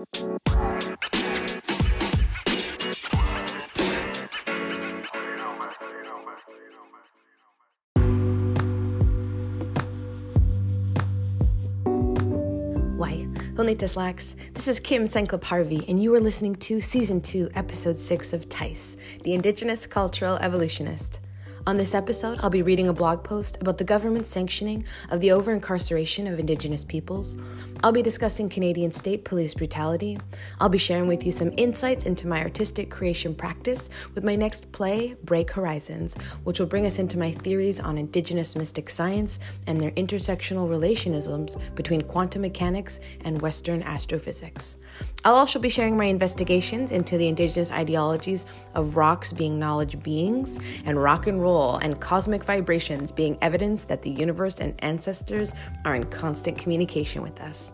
Why, Honitas Lax. This is Kim Senklip Harvey, and you are listening to Season 2, Episode 6 of TICE, the Indigenous Cultural Evolutionist. On this episode, I'll be reading a blog post about the government sanctioning of the over incarceration of Indigenous peoples. I'll be discussing Canadian state police brutality. I'll be sharing with you some insights into my artistic creation practice with my next play, Break Horizons, which will bring us into my theories on Indigenous mystic science and their intersectional relationisms between quantum mechanics and Western astrophysics. I'll also be sharing my investigations into the Indigenous ideologies of rocks being knowledge beings and rock and roll and cosmic vibrations being evidence that the universe and ancestors are in constant communication with us.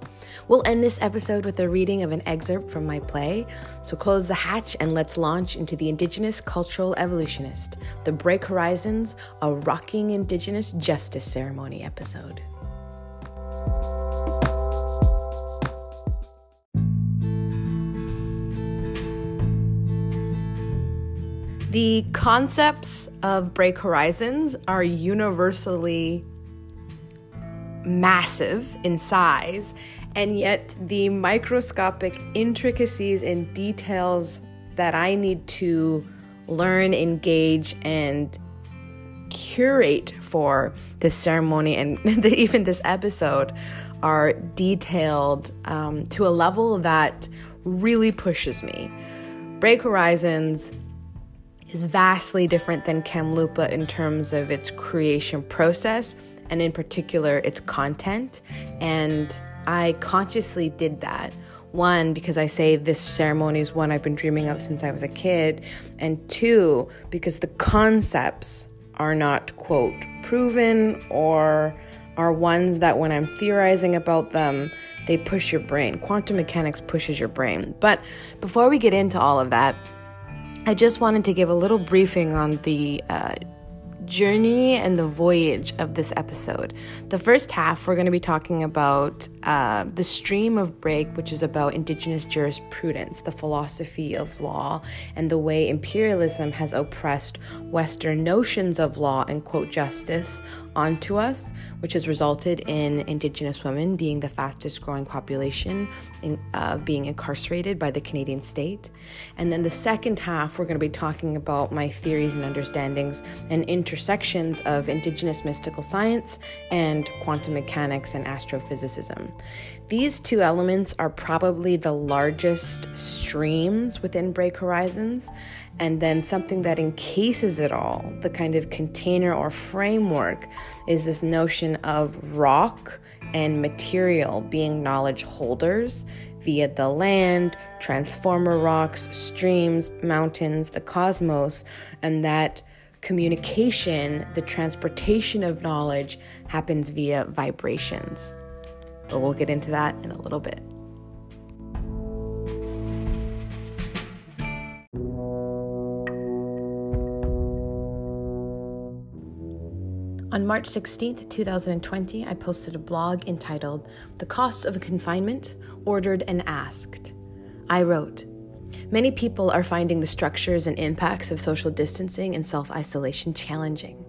We'll end this episode with a reading of an excerpt from my play, so close the hatch and let's launch into the Indigenous Cultural Evolutionist, the Break Horizons, a rocking Indigenous Justice Ceremony episode. The concepts of Break Horizons are universally massive in size, and yet the microscopic intricacies and details that I need to learn, engage, and curate for this ceremony and even this episode are detailed um, to a level that really pushes me. Break Horizons is vastly different than Kamloopa in terms of its creation process and, in particular, its content. And I consciously did that. One, because I say this ceremony is one I've been dreaming of since I was a kid. And two, because the concepts are not, quote, proven or are ones that when I'm theorizing about them, they push your brain. Quantum mechanics pushes your brain. But before we get into all of that, I just wanted to give a little briefing on the uh, journey and the voyage of this episode. The first half, we're going to be talking about uh, the stream of break, which is about Indigenous jurisprudence, the philosophy of law, and the way imperialism has oppressed Western notions of law and quote justice onto us, which has resulted in Indigenous women being the fastest growing population in, uh, being incarcerated by the Canadian state. And then the second half, we're going to be talking about my theories and understandings and intersections of Indigenous mystical science and quantum mechanics and astrophysicism. These two elements are probably the largest streams within Break Horizons, and then something that encases it all, the kind of container or framework, is this notion of rock and material being knowledge holders via the land, transformer rocks, streams, mountains, the cosmos, and that communication, the transportation of knowledge, happens via vibrations. But we'll get into that in a little bit. On March 16th, 2020, I posted a blog entitled The Costs of Confinement Ordered and Asked. I wrote, Many people are finding the structures and impacts of social distancing and self isolation challenging.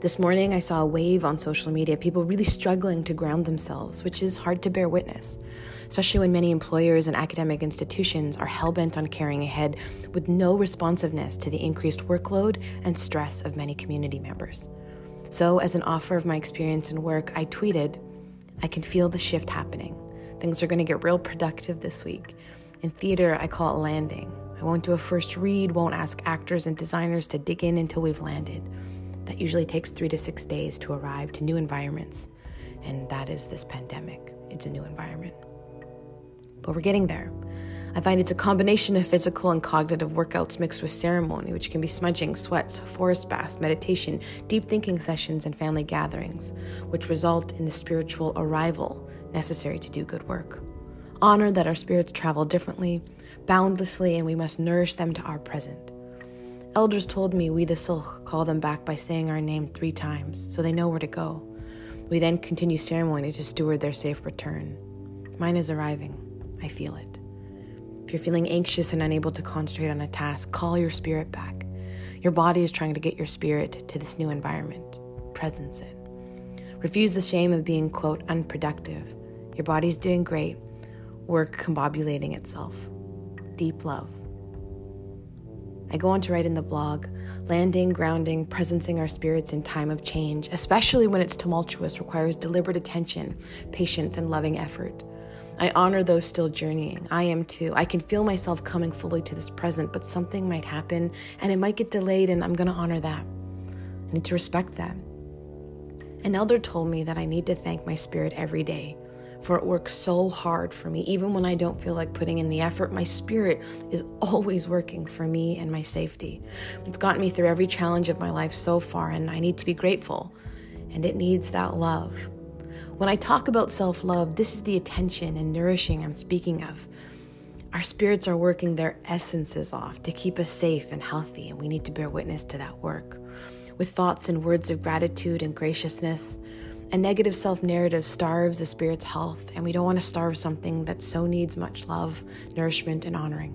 This morning, I saw a wave on social media, people really struggling to ground themselves, which is hard to bear witness, especially when many employers and academic institutions are hell bent on carrying ahead with no responsiveness to the increased workload and stress of many community members. So, as an offer of my experience and work, I tweeted, I can feel the shift happening. Things are going to get real productive this week. In theater, I call it landing. I won't do a first read, won't ask actors and designers to dig in until we've landed. That usually takes three to six days to arrive to new environments. And that is this pandemic. It's a new environment. But we're getting there. I find it's a combination of physical and cognitive workouts mixed with ceremony, which can be smudging, sweats, forest baths, meditation, deep thinking sessions, and family gatherings, which result in the spiritual arrival necessary to do good work. Honor that our spirits travel differently, boundlessly, and we must nourish them to our present. Elders told me we, the Syilx, call them back by saying our name three times so they know where to go. We then continue ceremony to steward their safe return. Mine is arriving. I feel it. If you're feeling anxious and unable to concentrate on a task, call your spirit back. Your body is trying to get your spirit to this new environment. Presence it. Refuse the shame of being, quote, unproductive. Your body's doing great. Work combobulating itself. Deep love. I go on to write in the blog landing, grounding, presencing our spirits in time of change, especially when it's tumultuous, requires deliberate attention, patience, and loving effort. I honor those still journeying. I am too. I can feel myself coming fully to this present, but something might happen and it might get delayed, and I'm going to honor that. I need to respect that. An elder told me that I need to thank my spirit every day for it works so hard for me. Even when I don't feel like putting in the effort, my spirit is always working for me and my safety. It's gotten me through every challenge of my life so far, and I need to be grateful. And it needs that love. When I talk about self love, this is the attention and nourishing I'm speaking of. Our spirits are working their essences off to keep us safe and healthy, and we need to bear witness to that work. With thoughts and words of gratitude and graciousness, a negative self narrative starves the spirit's health, and we don't want to starve something that so needs much love, nourishment, and honoring.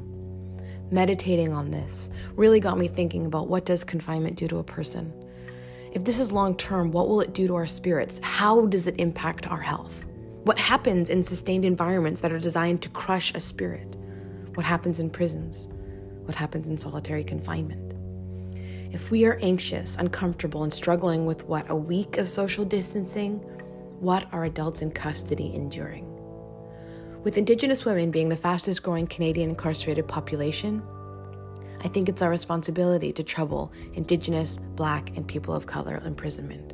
Meditating on this really got me thinking about what does confinement do to a person? If this is long term, what will it do to our spirits? How does it impact our health? What happens in sustained environments that are designed to crush a spirit? What happens in prisons? What happens in solitary confinement? If we are anxious, uncomfortable, and struggling with what a week of social distancing, what are adults in custody enduring? With Indigenous women being the fastest growing Canadian incarcerated population, I think it's our responsibility to trouble Indigenous, Black, and people of color imprisonment.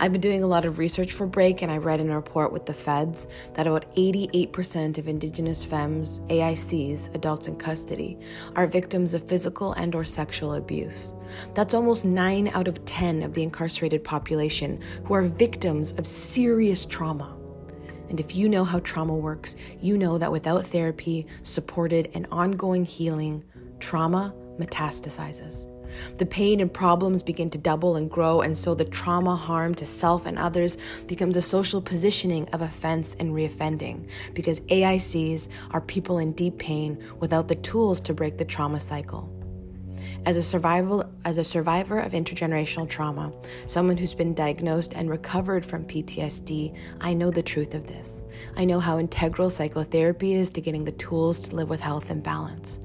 I've been doing a lot of research for Break, and I read in a report with the feds that about 88% of Indigenous femmes, AICs, adults in custody, are victims of physical and or sexual abuse. That's almost 9 out of 10 of the incarcerated population who are victims of serious trauma. And if you know how trauma works, you know that without therapy, supported, and ongoing healing, trauma metastasizes. The pain and problems begin to double and grow, and so the trauma, harm to self and others becomes a social positioning of offense and reoffending because AICs are people in deep pain without the tools to break the trauma cycle. As a survival as a survivor of intergenerational trauma, someone who's been diagnosed and recovered from PTSD, I know the truth of this. I know how integral psychotherapy is to getting the tools to live with health and balance.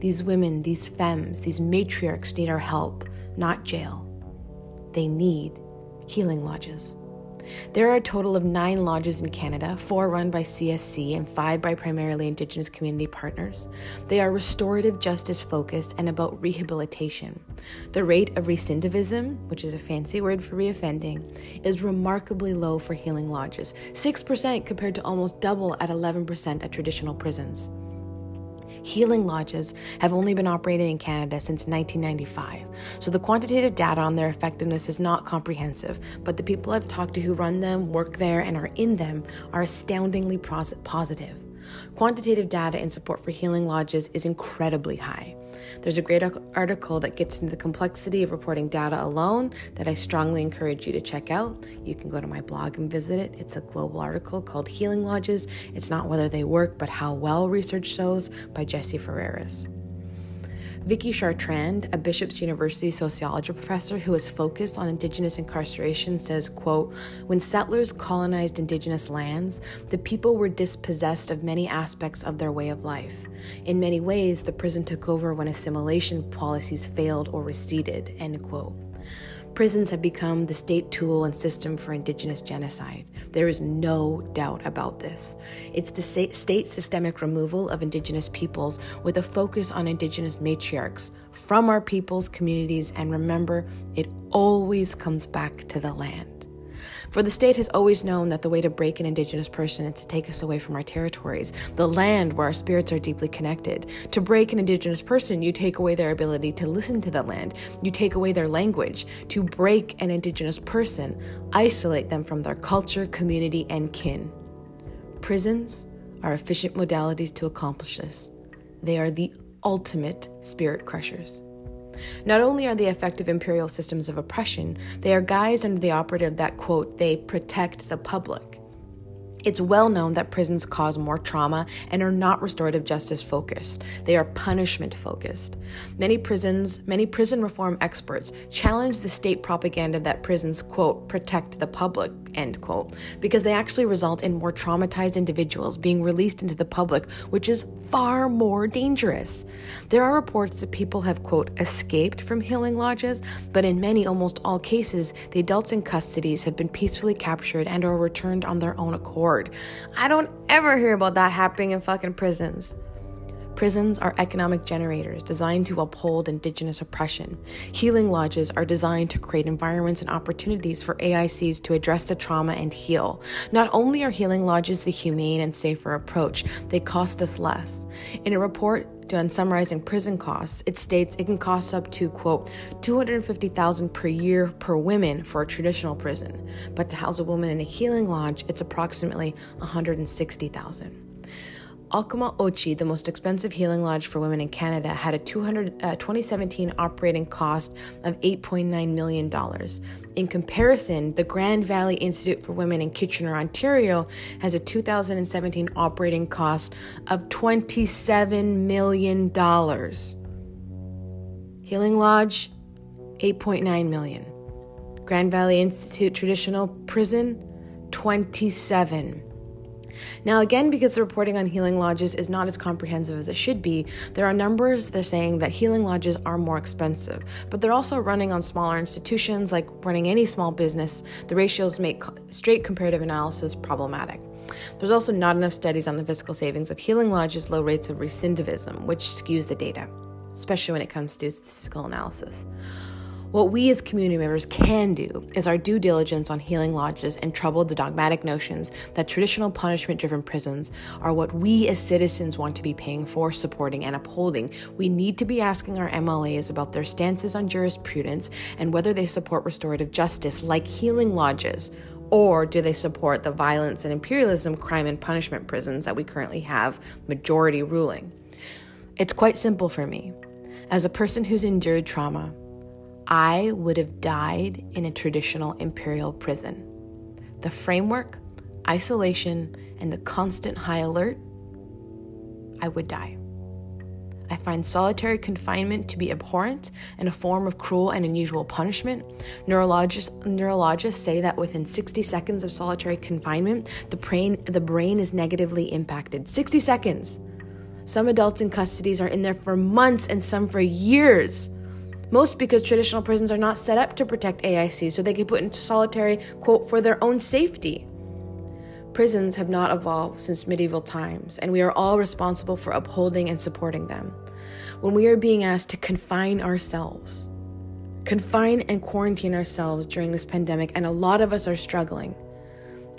These women, these femmes, these matriarchs need our help, not jail. They need healing lodges. There are a total of nine lodges in Canada, four run by CSC and five by primarily Indigenous community partners. They are restorative justice focused and about rehabilitation. The rate of recidivism, which is a fancy word for reoffending, is remarkably low for healing lodges 6% compared to almost double at 11% at traditional prisons. Healing lodges have only been operating in Canada since 1995, so the quantitative data on their effectiveness is not comprehensive, but the people I've talked to who run them, work there, and are in them are astoundingly positive. Quantitative data in support for healing lodges is incredibly high. There's a great article that gets into the complexity of reporting data alone that I strongly encourage you to check out. You can go to my blog and visit it. It's a global article called Healing Lodges. It's not whether they work, but how well research shows by Jesse Ferreras. Vicki Chartrand, a Bishop's University sociology professor who is focused on indigenous incarceration, says, quote, When settlers colonized indigenous lands, the people were dispossessed of many aspects of their way of life. In many ways, the prison took over when assimilation policies failed or receded, end quote. Prisons have become the state tool and system for indigenous genocide. There is no doubt about this. It's the state systemic removal of indigenous peoples with a focus on indigenous matriarchs from our peoples, communities, and remember, it always comes back to the land. For the state has always known that the way to break an indigenous person is to take us away from our territories, the land where our spirits are deeply connected. To break an indigenous person, you take away their ability to listen to the land, you take away their language. To break an indigenous person, isolate them from their culture, community, and kin. Prisons are efficient modalities to accomplish this. They are the ultimate spirit crushers. Not only are they effective imperial systems of oppression, they are guised under the operative that, quote, they protect the public. It's well known that prisons cause more trauma and are not restorative justice focused. They are punishment focused. Many prisons, many prison reform experts challenge the state propaganda that prisons, quote, protect the public, end quote, because they actually result in more traumatized individuals being released into the public, which is far more dangerous. There are reports that people have, quote, escaped from healing lodges, but in many, almost all cases, the adults in custodies have been peacefully captured and are returned on their own accord I don't ever hear about that happening in fucking prisons. Prisons are economic generators designed to uphold indigenous oppression. Healing lodges are designed to create environments and opportunities for AICs to address the trauma and heal. Not only are healing lodges the humane and safer approach, they cost us less. In a report done summarizing prison costs, it states it can cost up to quote 250,000 per year per woman for a traditional prison, but to house a woman in a healing lodge, it's approximately 160,000. Okimaw Ohci, the most expensive healing lodge for women in Canada, had a 200, uh, 2017 operating cost of $8.9 million. In comparison, the Grand Valley Institute for Women in Kitchener, Ontario, has a 2017 operating cost of $27 million. Healing Lodge, 8.9 million. Grand Valley Institute Traditional Prison, 27 now, again, because the reporting on healing lodges is not as comprehensive as it should be, there are numbers that are saying that healing lodges are more expensive, but they're also running on smaller institutions like running any small business. The ratios make straight comparative analysis problematic. There's also not enough studies on the fiscal savings of healing lodges' low rates of recidivism, which skews the data, especially when it comes to statistical analysis. What we as community members can do is our due diligence on healing lodges and trouble the dogmatic notions that traditional punishment driven prisons are what we as citizens want to be paying for, supporting, and upholding. We need to be asking our MLAs about their stances on jurisprudence and whether they support restorative justice like healing lodges. Or do they support the violence and imperialism, crime and punishment prisons that we currently have majority ruling? It's quite simple for me. As a person who's endured trauma, I would have died in a traditional imperial prison. The framework, isolation, and the constant high alert, I would die. I find solitary confinement to be abhorrent and a form of cruel and unusual punishment. Neurologists, neurologists say that within 60 seconds of solitary confinement, the brain, the brain is negatively impacted. 60 seconds! Some adults in custodies are in there for months and some for years. Most because traditional prisons are not set up to protect AIC, so they get put into solitary, quote, for their own safety. Prisons have not evolved since medieval times, and we are all responsible for upholding and supporting them. When we are being asked to confine ourselves, confine and quarantine ourselves during this pandemic, and a lot of us are struggling.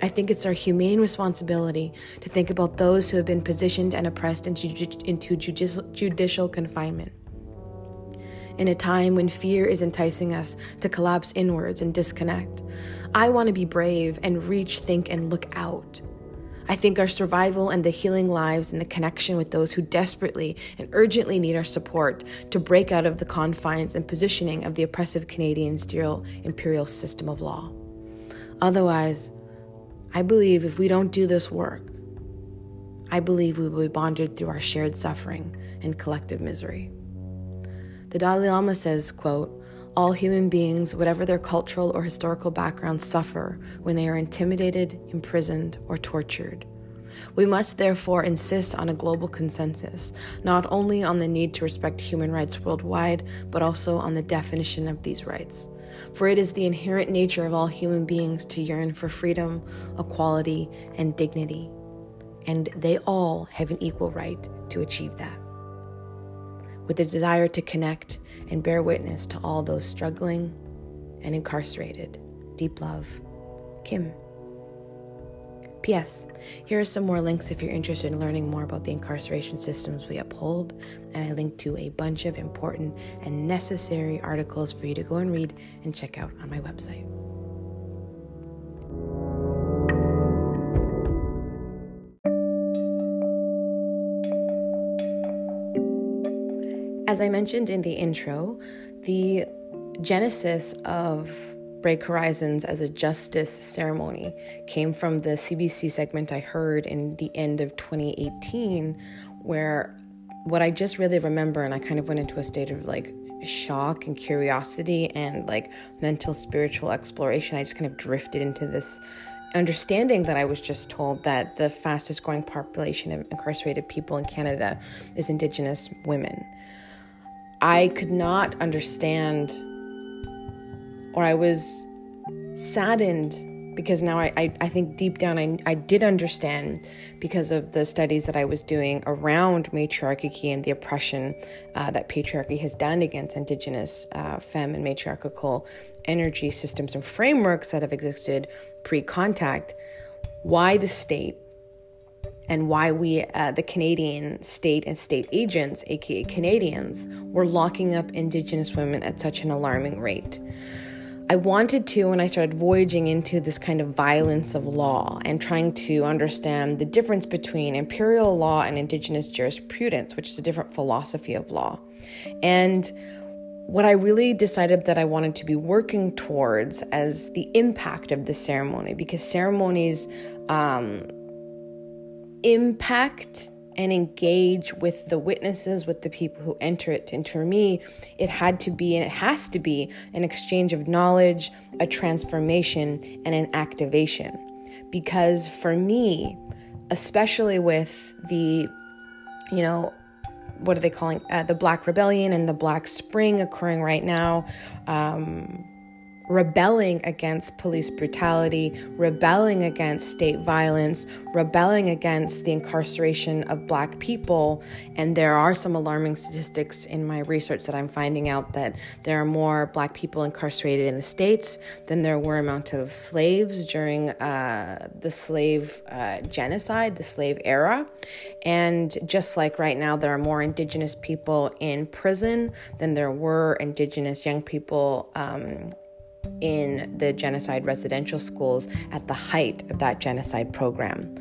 I think it's our humane responsibility to think about those who have been positioned and oppressed into, judicial confinement in a time when fear is enticing us to collapse inwards and disconnect. I want to be brave and reach, think, and look out. I think our survival and the healing lives and the connection with those who desperately and urgently need our support to break out of the confines and positioning of the oppressive Canadian steel imperial system of law. Otherwise, I believe if we don't do this work, I believe we will be bonded through our shared suffering and collective misery. The Dalai Lama says, quote, all human beings, whatever their cultural or historical background, suffer when they are intimidated, imprisoned, or tortured. We must therefore insist on a global consensus, not only on the need to respect human rights worldwide, but also on the definition of these rights. For it is the inherent nature of all human beings to yearn for freedom, equality, and dignity. And they all have an equal right to achieve that with a desire to connect and bear witness to all those struggling and incarcerated. Deep love, Kim. P.S. Here are some more links if you're interested in learning more about the incarceration systems we uphold, and I link to a bunch of important and necessary articles for you to go and read and check out on my website. As I mentioned in the intro, the genesis of Break Horizons as a justice ceremony came from the CBC segment I heard in the end of 2018, where what I just really remember, and I kind of went into a state of like shock and curiosity and like mental spiritual exploration. I just kind of drifted into this understanding that I was just told that the fastest growing population of incarcerated people in Canada is Indigenous women. I could not understand, or I was saddened because now I, I, I, think deep down I, I did understand because of the studies that I was doing around matriarchy and the oppression uh, that patriarchy has done against Indigenous, uh, femme, and matriarchal energy systems and frameworks that have existed pre contact, why the state and why we, uh, the Canadian state and state agents, aka Canadians, were locking up Indigenous women at such an alarming rate. I wanted to when I started voyaging into this kind of violence of law and trying to understand the difference between imperial law and indigenous jurisprudence, which is a different philosophy of law. And what I really decided that I wanted to be working towards as the impact of the ceremony, because ceremonies um, impact and engage with the witnesses, with the people who enter it. And for me, it had to be and it has to be an exchange of knowledge, a transformation, and an activation. Because for me, especially with the, you know, what are they calling uh, the Black Rebellion and the Black Spring occurring right now? Um, rebelling against police brutality, rebelling against state violence, rebelling against the incarceration of black people. And there are some alarming statistics in my research that I'm finding out that there are more black people incarcerated in the States than there were amount of slaves during uh, the slave uh, genocide, the slave era. And just like right now, there are more indigenous people in prison than there were indigenous young people um, in the genocide residential schools at the height of that genocide program.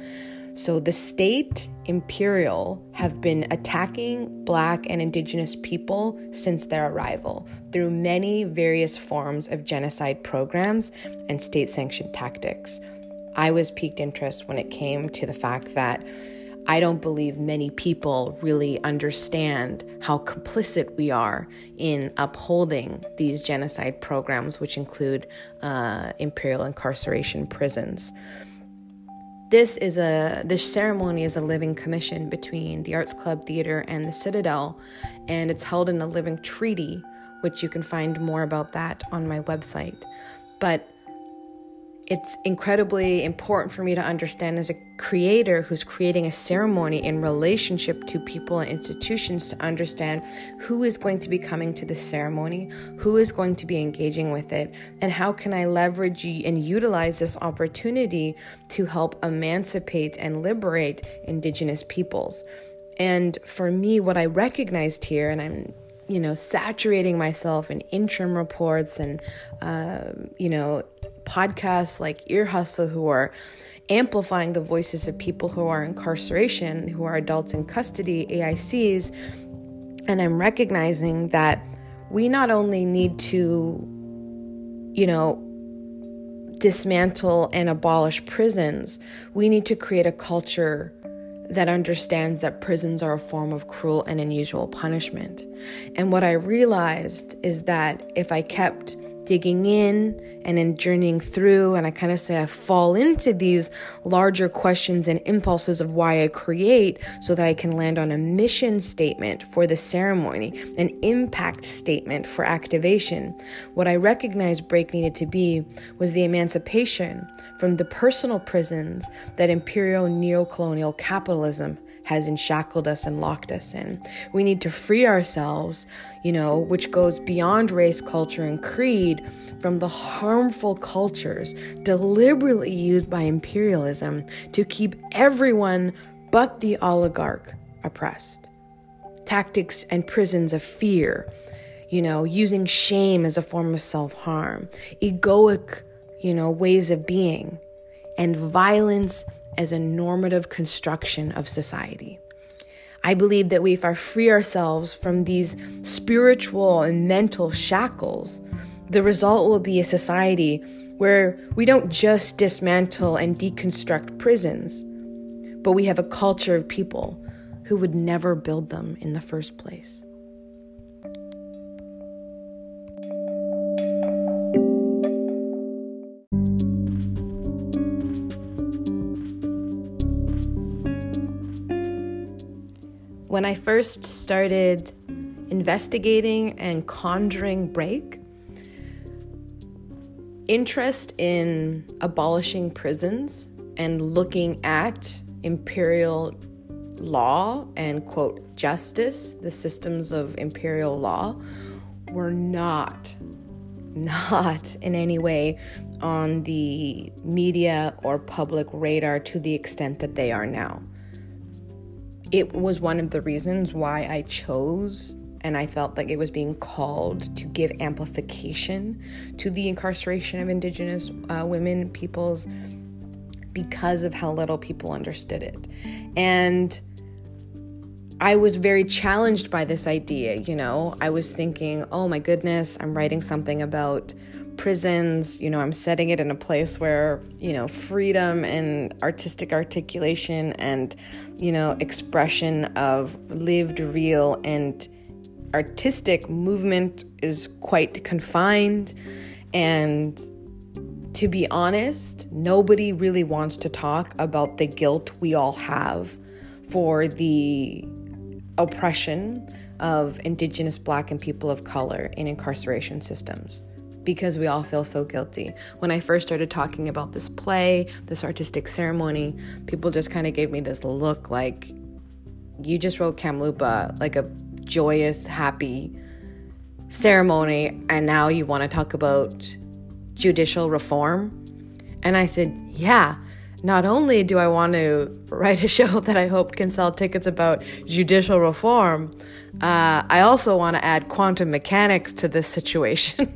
So the state imperial have been attacking black and indigenous people since their arrival through many various forms of genocide programs and state sanctioned tactics. I was piqued interest when it came to the fact that I don't believe many people really understand how complicit we are in upholding these genocide programs, which include uh, imperial incarceration prisons. This is a this ceremony is a living commission between the Arts Club Theater and the Citadel, and it's held in a living treaty, which you can find more about that on my website. But it's incredibly important for me to understand as a creator who's creating a ceremony in relationship to people and institutions to understand who is going to be coming to the ceremony, who is going to be engaging with it, and how can I leverage and utilize this opportunity to help emancipate and liberate Indigenous peoples. And for me, what I recognized here, and I'm you know, saturating myself in interim reports and, uh, you know, podcasts like Ear Hustle who are amplifying the voices of people who are incarceration, who are adults in custody, AICs. And I'm recognizing that we not only need to, you know, dismantle and abolish prisons, we need to create a culture that understands that prisons are a form of cruel and unusual punishment. And what I realized is that if I kept digging in and then journeying through, and I kind of say I fall into these larger questions and impulses of why I create so that I can land on a mission statement for the ceremony, an impact statement for activation. What I recognized Break needed to be was the emancipation from the personal prisons that imperial neocolonial capitalism has enshackled us and locked us in. We need to free ourselves, you know, which goes beyond race, culture, and creed from the harmful cultures deliberately used by imperialism to keep everyone but the oligarch oppressed. Tactics and prisons of fear, you know, using shame as a form of self harm, egoic, you know, ways of being, and violence as a normative construction of society. I believe that if I free ourselves from these spiritual and mental shackles, The result will be a society where we don't just dismantle and deconstruct prisons, but we have a culture of people who would never build them in the first place. When I first started investigating and conjuring break, interest in abolishing prisons and looking at imperial law and quote justice, the systems of imperial law, were not not in any way on the media or public radar to the extent that they are now. It was one of the reasons why I chose and I felt like it was being called to give amplification to the incarceration of Indigenous uh, women, peoples, because of how little people understood it. And I was very challenged by this idea, you know. I was thinking, oh my goodness, I'm writing something about prisons, you know, I'm setting it in a place where, you know, freedom and artistic articulation and, you know, expression of lived, real, and artistic movement is quite confined. And to be honest, nobody really wants to talk about the guilt we all have for the oppression of Indigenous, Black, and people of color in incarceration systems because we all feel so guilty. When I first started talking about this play, this artistic ceremony, people just kind of gave me this look like, you just wrote Kamloopa like a joyous, happy ceremony, and now you want to talk about judicial reform? And I said, yeah not only do I want to write a show that I hope can sell tickets about judicial reform, uh, I also want to add quantum mechanics to this situation.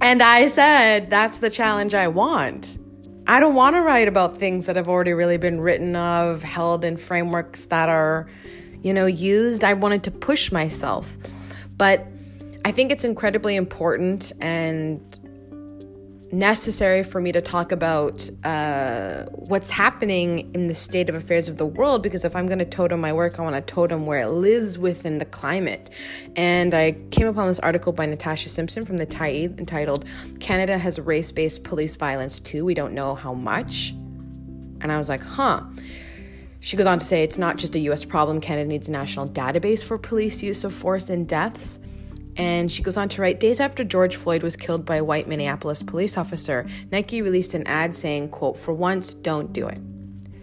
and I said, that's the challenge I want. I don't want to write about things that have already really been written of, held in frameworks that are, you know, used. I wanted to push myself. But I think it's incredibly important and necessary for me to talk about uh, what's happening in the state of affairs of the world because if I'm going to totem my work, I want to totem where it lives within the climate. And I came upon this article by Natasha Simpson from the Tyee entitled Canada Has Race Based Police Violence Too. We Don't Know How Much. And I was like, huh. She goes on to say it's not just a US problem, Canada needs a national database for police use of force and deaths. And she goes on to write, days after George Floyd was killed by a white Minneapolis police officer, Nike released an ad saying, quote, for once, don't do it.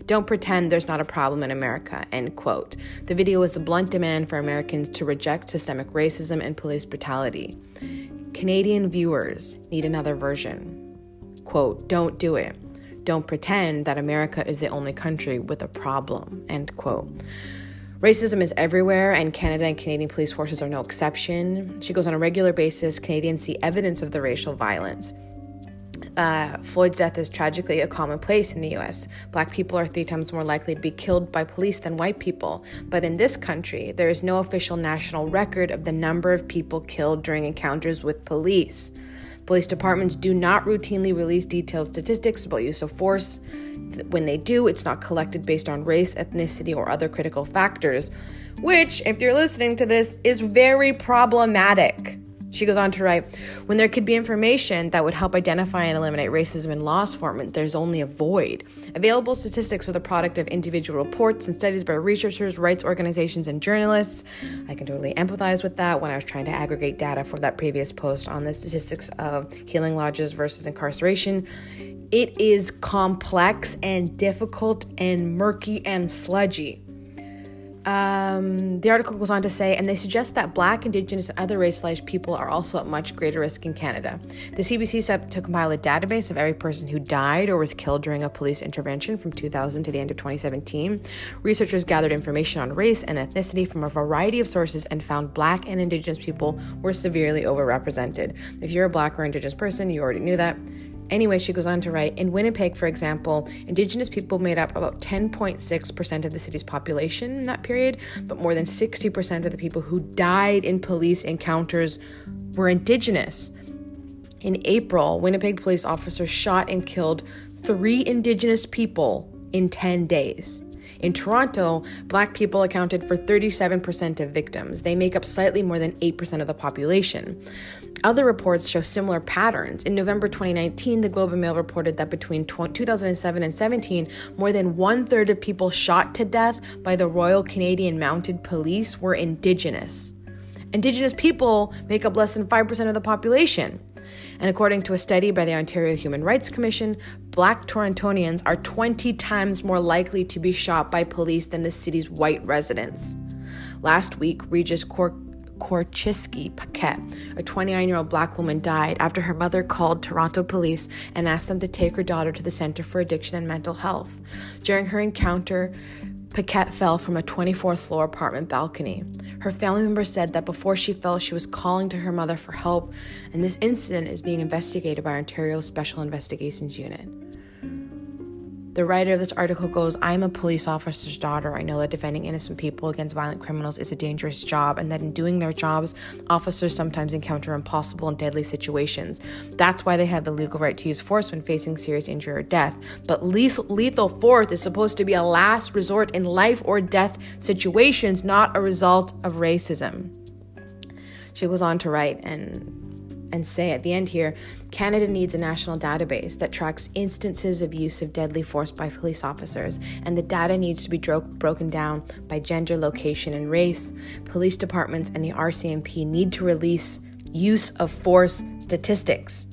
Don't pretend there's not a problem in America, end quote. The video was a blunt demand for Americans to reject systemic racism and police brutality. Canadian viewers need another version. Quote, don't do it. Don't pretend that America is the only country with a problem, end quote. Racism is everywhere, and Canada and Canadian police forces are no exception. She goes on a regular basis, Canadians see evidence of the racial violence. Uh, Floyd's death is tragically a commonplace in the US. Black people are three times more likely to be killed by police than white people. But in this country, there is no official national record of the number of people killed during encounters with police. Police departments do not routinely release detailed statistics about use of force. When they do, it's not collected based on race, ethnicity, or other critical factors, which, if you're listening to this, is very problematic. She goes on to write When there could be information that would help identify and eliminate racism in law enforcement, there's only a void. Available statistics are the product of individual reports and studies by researchers, rights organizations, and journalists. I can totally empathize with that when I was trying to aggregate data for that previous post on the statistics of healing lodges versus incarceration. It is complex and difficult and murky and sludgy. Um, the article goes on to say, and they suggest that Black, Indigenous, and other racialized people are also at much greater risk in Canada. The CBC set to compile a database of every person who died or was killed during a police intervention from 2000 to the end of 2017. Researchers gathered information on race and ethnicity from a variety of sources and found Black and Indigenous people were severely overrepresented. If you're a Black or Indigenous person, you already knew that Anyway, she goes on to write In Winnipeg, for example, Indigenous people made up about 10.6% of the city's population in that period, but more than 60% of the people who died in police encounters were Indigenous. In April, Winnipeg police officers shot and killed three Indigenous people in 10 days. In Toronto, black people accounted for 37% of victims. They make up slightly more than 8% of the population. Other reports show similar patterns. In November 2019, the Globe and Mail reported that between 2007 and 17, more than one third of people shot to death by the Royal Canadian Mounted Police were Indigenous. Indigenous people make up less than 5% of the population. And according to a study by the Ontario Human Rights Commission, black Torontonians are 20 times more likely to be shot by police than the city's white residents. Last week, Regis Cor- Korchinski-Paquet, a 29 year old black woman, died after her mother called Toronto police and asked them to take her daughter to the Center for Addiction and Mental Health. During her encounter, Paquet fell from a 24th floor apartment balcony. Her family members said that before she fell, she was calling to her mother for help, and this incident is being investigated by Ontario's Special Investigations Unit. The writer of this article goes I'm a police officer's daughter. I know that defending innocent people against violent criminals is a dangerous job, and that in doing their jobs, officers sometimes encounter impossible and deadly situations. That's why they have the legal right to use force when facing serious injury or death. But lethal force is supposed to be a last resort in life or death situations, not a result of racism. She goes on to write, and and say at the end here Canada needs a national database that tracks instances of use of deadly force by police officers, and the data needs to be dro- broken down by gender, location, and race. Police departments and the RCMP need to release use of force statistics.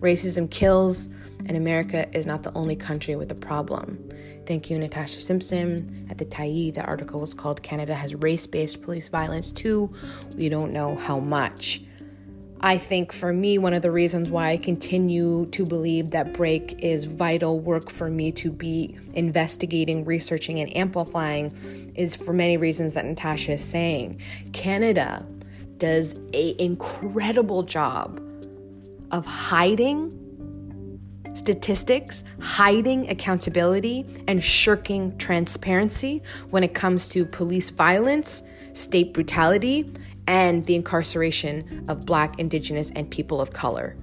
Racism kills, and America is not the only country with a problem. Thank you, Natasha Simpson. At the Tyee, the article was called Canada Has Race Based Police Violence Too. We don't know how much. I think for me, one of the reasons why I continue to believe that break is vital work for me to be investigating, researching, and amplifying is for many reasons that Natasha is saying. Canada does an incredible job of hiding statistics, hiding accountability, and shirking transparency when it comes to police violence, state brutality, and the incarceration of Black, Indigenous, and people of color.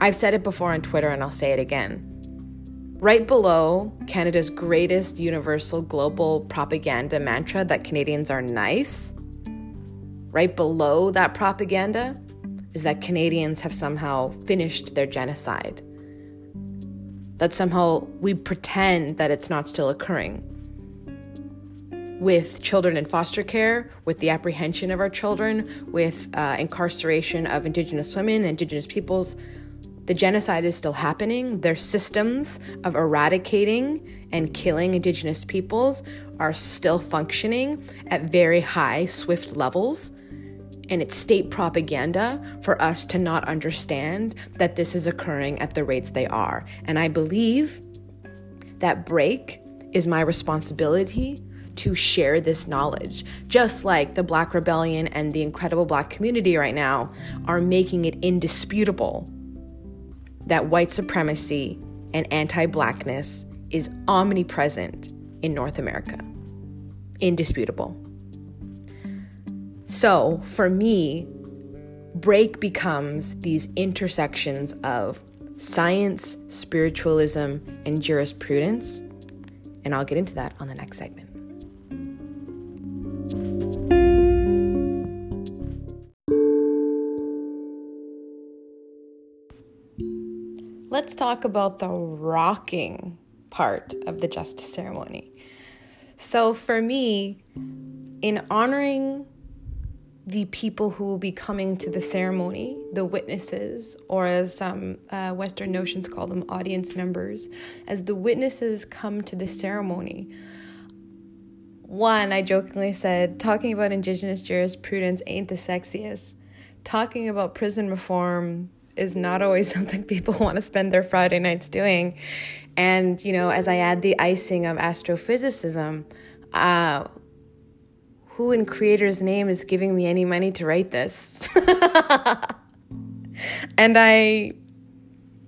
I've said it before on Twitter and I'll say it again. Right below Canada's greatest universal global propaganda mantra that Canadians are nice, right below that propaganda is that Canadians have somehow finished their genocide. That somehow we pretend that it's not still occurring with children in foster care, with the apprehension of our children, with uh, incarceration of Indigenous women, Indigenous peoples. The genocide is still happening. Their systems of eradicating and killing Indigenous peoples are still functioning at very high, swift levels. And it's state propaganda for us to not understand that this is occurring at the rates they are. And I believe that break is my responsibility to share this knowledge, just like the Black Rebellion and the incredible Black community right now are making it indisputable that white supremacy and anti Blackness is omnipresent in North America. Indisputable. So for me, break becomes these intersections of science, spiritualism, and jurisprudence. And I'll get into that on the next segment. Let's talk about the rocking part of the justice ceremony. So, for me, in honoring the people who will be coming to the ceremony, the witnesses, or as some uh, Western notions call them, audience members, as the witnesses come to the ceremony, one, I jokingly said, talking about Indigenous jurisprudence ain't the sexiest. Talking about prison reform is not always something people want to spend their Friday nights doing. And, you know, as I add the icing of astrophysicism, uh, who in creator's name is giving me any money to write this? and I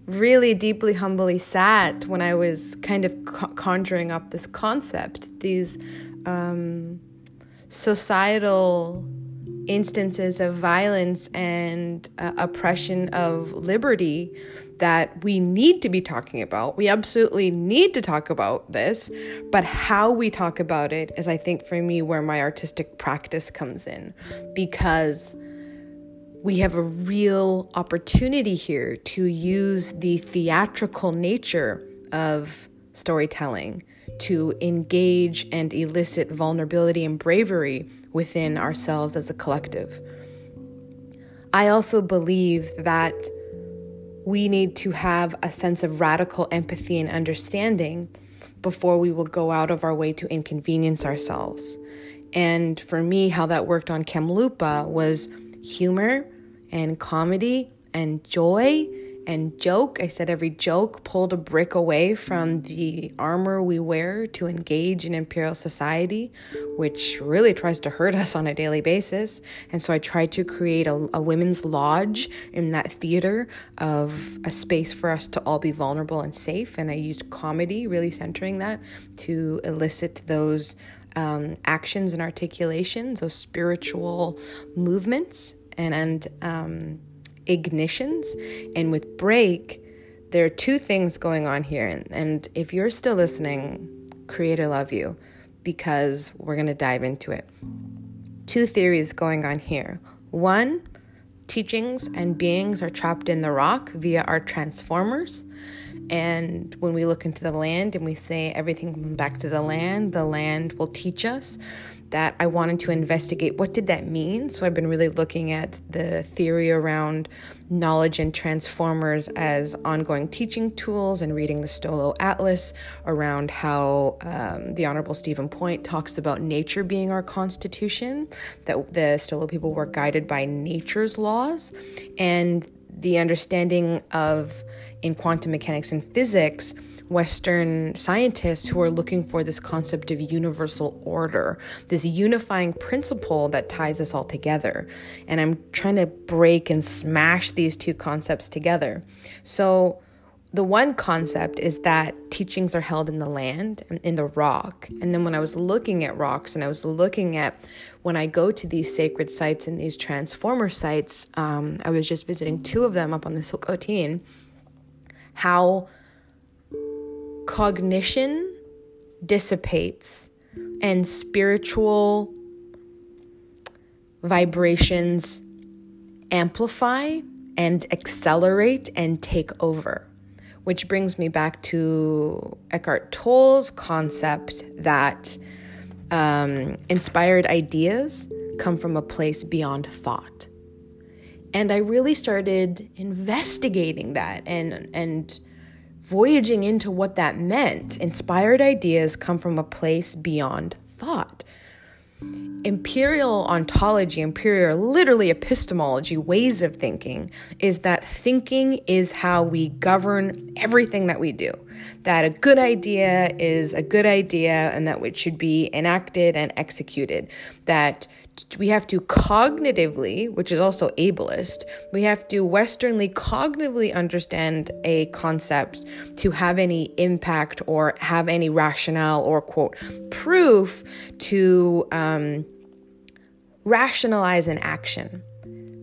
really deeply, humbly sat when I was kind of conjuring up this concept, these um, societal instances of violence and uh, oppression of liberty that we need to be talking about. We absolutely need to talk about this, but how we talk about it is, I think, for me, where my artistic practice comes in because we have a real opportunity here to use the theatrical nature of storytelling to engage and elicit vulnerability and bravery within ourselves as a collective. I also believe that we need to have a sense of radical empathy and understanding before we will go out of our way to inconvenience ourselves. And for me, how that worked on Kamloopa was humor and comedy and joy and joke. I said every joke pulled a brick away from the armor we wear to engage in imperial society, which really tries to hurt us on a daily basis. And so I tried to create a, a women's lodge in that theater of a space for us to all be vulnerable and safe. And I used comedy, really centering that, to elicit those um, actions and articulations, those spiritual movements. And, and um, ignitions. And with break, there are two things going on here. And, and if you're still listening, Creator love you because we're going to dive into it. Two theories going on here. One, teachings and beings are trapped in the rock via our transformers. And when we look into the land and we say everything comes back to the land, the land will teach us that I wanted to investigate what did that mean. So I've been really looking at the theory around knowledge and transformers as ongoing teaching tools and reading the Stolo Atlas around how um, the Honorable Steven Point talks about nature being our constitution, that the Stolo people were guided by nature's laws, and the understanding of in quantum mechanics and physics Western scientists who are looking for this concept of universal order, this unifying principle that ties us all together. And I'm trying to break and smash these two concepts together. So, the one concept is that teachings are held in the land and in the rock. And then when I was looking at rocks and I was looking at when I go to these sacred sites and these transformer sites, um, I was just visiting two of them up on the Chilcotin, how cognition dissipates and spiritual vibrations amplify and accelerate and take over. Which brings me back to Eckhart Tolle's concept that um, inspired ideas come from a place beyond thought. And I really started investigating that and, and voyaging into what that meant. Inspired ideas come from a place beyond thought. Imperial ontology, imperial, literally epistemology, ways of thinking, is that thinking is how we govern everything that we do. That a good idea is a good idea and that it should be enacted and executed. That we have to cognitively, which is also ableist, we have to westernly cognitively understand a concept to have any impact or have any rationale or quote proof to um, rationalize an action.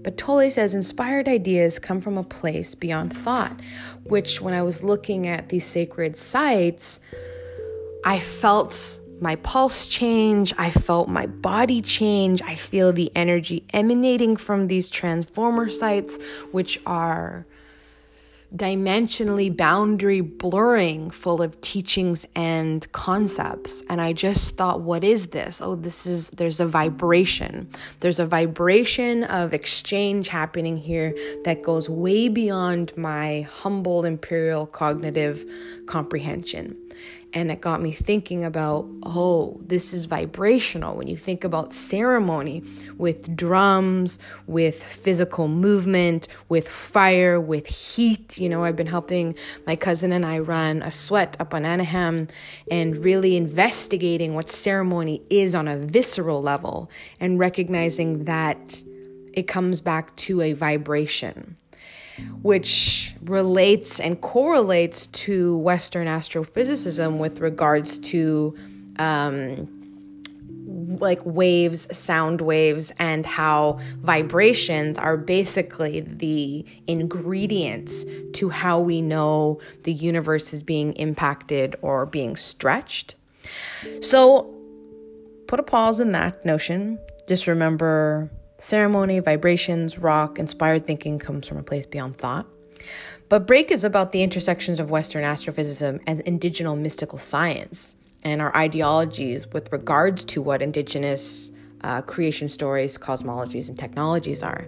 But Tolle says inspired ideas come from a place beyond thought, which when I was looking at these sacred sites, I felt my pulse change. I felt my body change. I feel the energy emanating from these transformer sites, which are dimensionally boundary blurring, full of teachings and concepts. And I just thought, what is this? Oh, this is, there's a vibration. There's a vibration of exchange happening here that goes way beyond my humble imperial cognitive comprehension. And it got me thinking about, oh, this is vibrational. When you think about ceremony with drums, with physical movement, with fire, with heat. You know, I've been helping my cousin and I run a sweat up on Anahim and really investigating what ceremony is on a visceral level and recognizing that it comes back to a vibration. Which relates and correlates to Western astrophysicism with regards to um, like waves, sound waves, and how vibrations are basically the ingredients to how we know the universe is being impacted or being stretched. So, put a pause in that notion. Just remember ceremony, vibrations, rock, inspired thinking comes from a place beyond thought. But Break is about the intersections of Western astrophysicism and indigenous mystical science and our ideologies with regards to what indigenous uh, creation stories, cosmologies, and technologies are.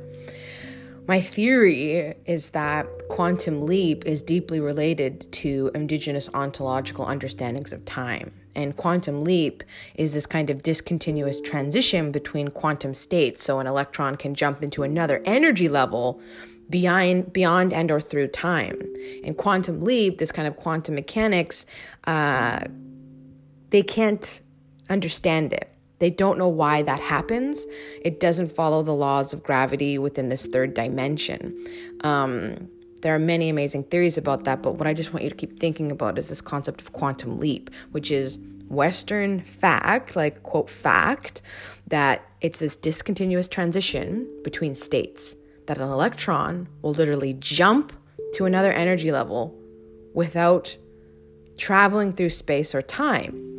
My theory is that quantum leap is deeply related to indigenous ontological understandings of time. And quantum leap is this kind of discontinuous transition between quantum states. So an electron can jump into another energy level beyond beyond and or through time. And quantum leap, this kind of quantum mechanics, uh, they can't understand it. They don't know why that happens. It doesn't follow the laws of gravity within this third dimension. Um, there are many amazing theories about that, but what I just want you to keep thinking about is this concept of quantum leap, which is Western fact, like quote fact, that it's this discontinuous transition between states, that an electron will literally jump to another energy level without traveling through space or time.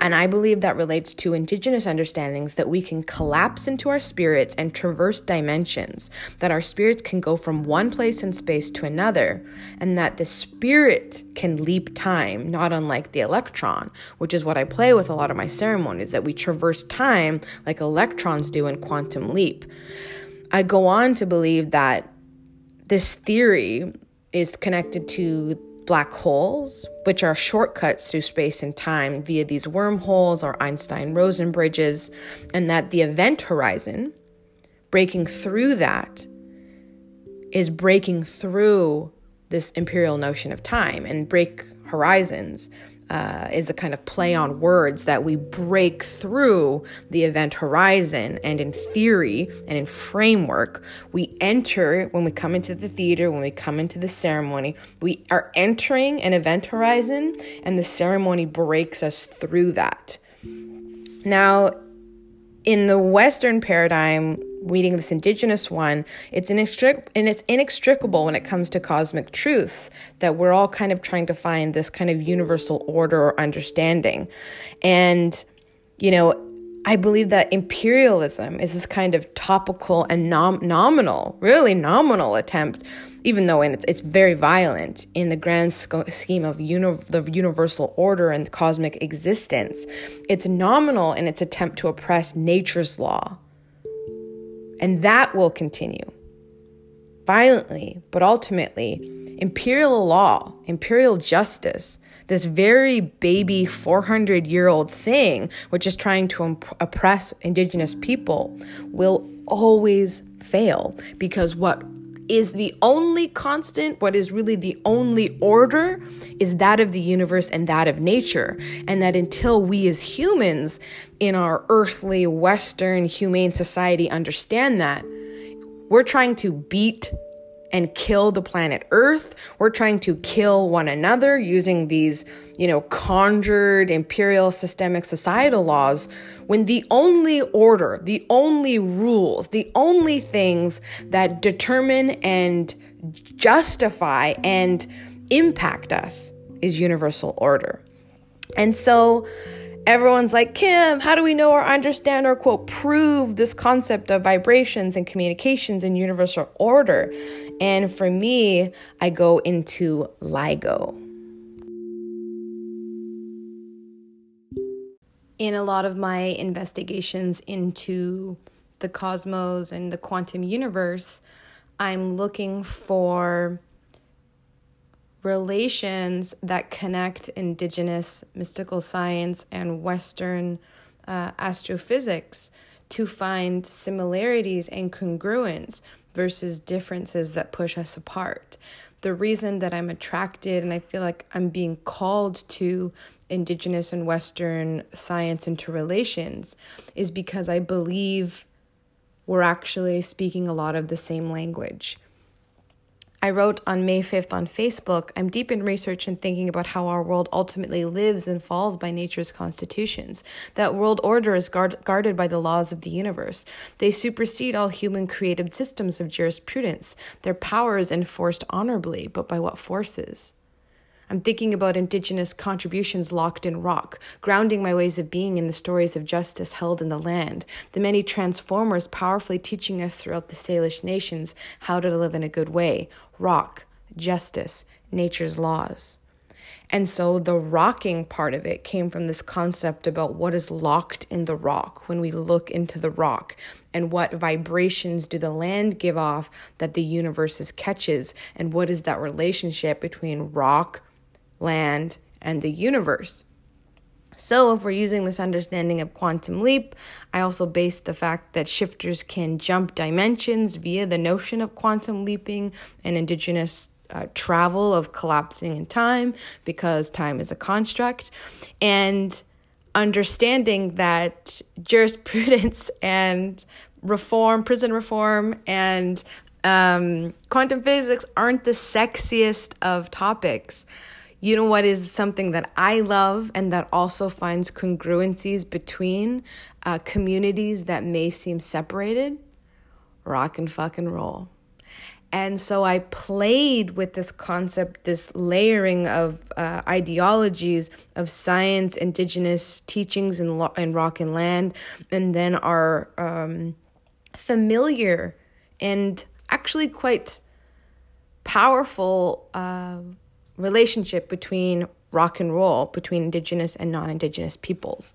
And I believe that relates to indigenous understandings that we can collapse into our spirits and traverse dimensions, that our spirits can go from one place in space to another, and that the spirit can leap time, not unlike the electron, which is what I play with a lot of my ceremonies, that we traverse time like electrons do in quantum leap. I go on to believe that this theory is connected to black holes, which are shortcuts through space and time via these wormholes or Einstein Rosen bridges, and that the event horizon, breaking through that, is breaking through this imperial notion of time and break horizons uh, is a kind of play on words that we break through the event horizon. And in theory and in framework, we enter when we come into the theater, when we come into the ceremony, we are entering an event horizon, and the ceremony breaks us through that. Now, in the Western paradigm, reading this indigenous one, it's inextric- and it's inextricable when it comes to cosmic truths that we're all kind of trying to find this kind of universal order or understanding. And, you know, I believe that imperialism is this kind of topical and nom- nominal, really nominal attempt, even though it's, it's very violent in the grand sc- scheme of uni- the universal order and cosmic existence. It's nominal in its attempt to oppress nature's law and that will continue. Violently, but ultimately, imperial law, imperial justice, this very baby 400 year old thing, which is trying to imp- oppress indigenous people, will always fail because what is the only constant, what is really the only order, is that of the universe and that of nature. And that until we as humans in our earthly, Western, humane society understand that, we're trying to beat and kill the planet Earth. We're trying to kill one another using these, you know, conjured imperial systemic societal laws when the only order, the only rules, the only things that determine and justify and impact us is universal order. And so, everyone's like, Kim, how do we know or understand or quote prove this concept of vibrations and communications in universal order? And for me, I go into LIGO. In a lot of my investigations into the cosmos and the quantum universe, I'm looking for relations that connect indigenous mystical science and Western uh, astrophysics to find similarities and congruence versus differences that push us apart. The reason that I'm attracted and I feel like I'm being called to indigenous and Western science interrelations is because I believe we're actually speaking a lot of the same language. I wrote on May 5th on Facebook I'm deep in research and thinking about how our world ultimately lives and falls by nature's constitutions. That world order is guard- guarded by the laws of the universe. They supersede all human created systems of jurisprudence. Their power is enforced honorably, but by what forces? I'm thinking about indigenous contributions locked in rock, grounding my ways of being in the stories of justice held in the land, the many transformers powerfully teaching us throughout the Salish nations how to live in a good way rock, justice, nature's laws. And so the rocking part of it came from this concept about what is locked in the rock when we look into the rock and what vibrations do the land give off that the universe catches and what is that relationship between rock, land, and the universe. So, if we're using this understanding of quantum leap, I also base the fact that shifters can jump dimensions via the notion of quantum leaping and indigenous uh, travel of collapsing in time because time is a construct. And understanding that jurisprudence and reform, prison reform, and um, quantum physics aren't the sexiest of topics. You know what is something that I love and that also finds congruencies between uh, communities that may seem separated? Rock and fucking roll. And so I played with this concept, this layering of uh, ideologies of science, indigenous teachings in, lo- in rock and land, and then our um, familiar and actually quite powerful. Uh, relationship between rock and roll, between indigenous and non indigenous peoples.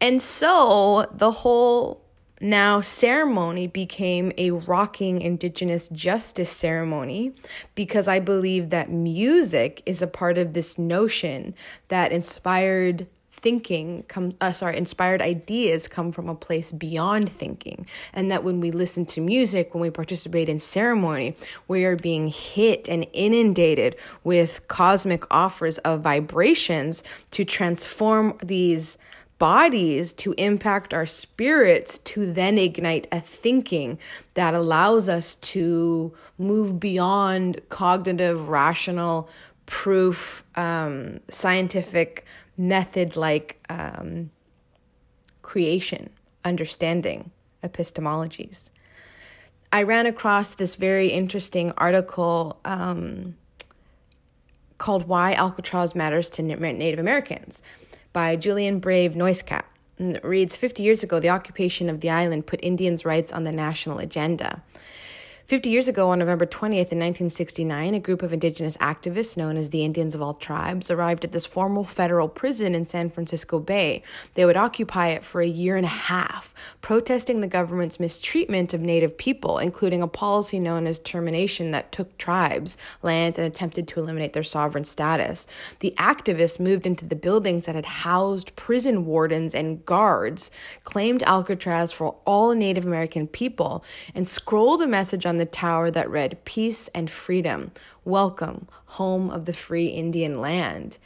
And so the whole now ceremony became a rocking indigenous justice ceremony because I believe that music is a part of this notion that inspired thinking come uh, sorry inspired ideas come from a place beyond thinking. And that when we listen to music when we participate in ceremony we are being hit and inundated with cosmic offers of vibrations to transform these bodies to impact our spirits to then ignite a thinking that allows us to move beyond cognitive rational proof um, scientific method like um, creation, understanding, epistemologies. I ran across this very interesting article um, called Why Alcatraz Matters to Native Americans by Julian Brave NoiseCat. And it reads 50 years ago, the occupation of the island put Indians' rights on the national agenda. 50 years ago, on November 20th, in 1969, a group of indigenous activists known as the Indians of All Tribes arrived at this formal federal prison in San Francisco Bay. They would occupy it for a year and a half, protesting the government's mistreatment of Native people, including a policy known as termination that took tribes land and attempted to eliminate their sovereign status. The activists moved into the buildings that had housed prison wardens and guards, claimed Alcatraz for all Native American people, and scrolled a message on on the tower that read, Peace and Freedom, Welcome, Home of the Free Indian Land.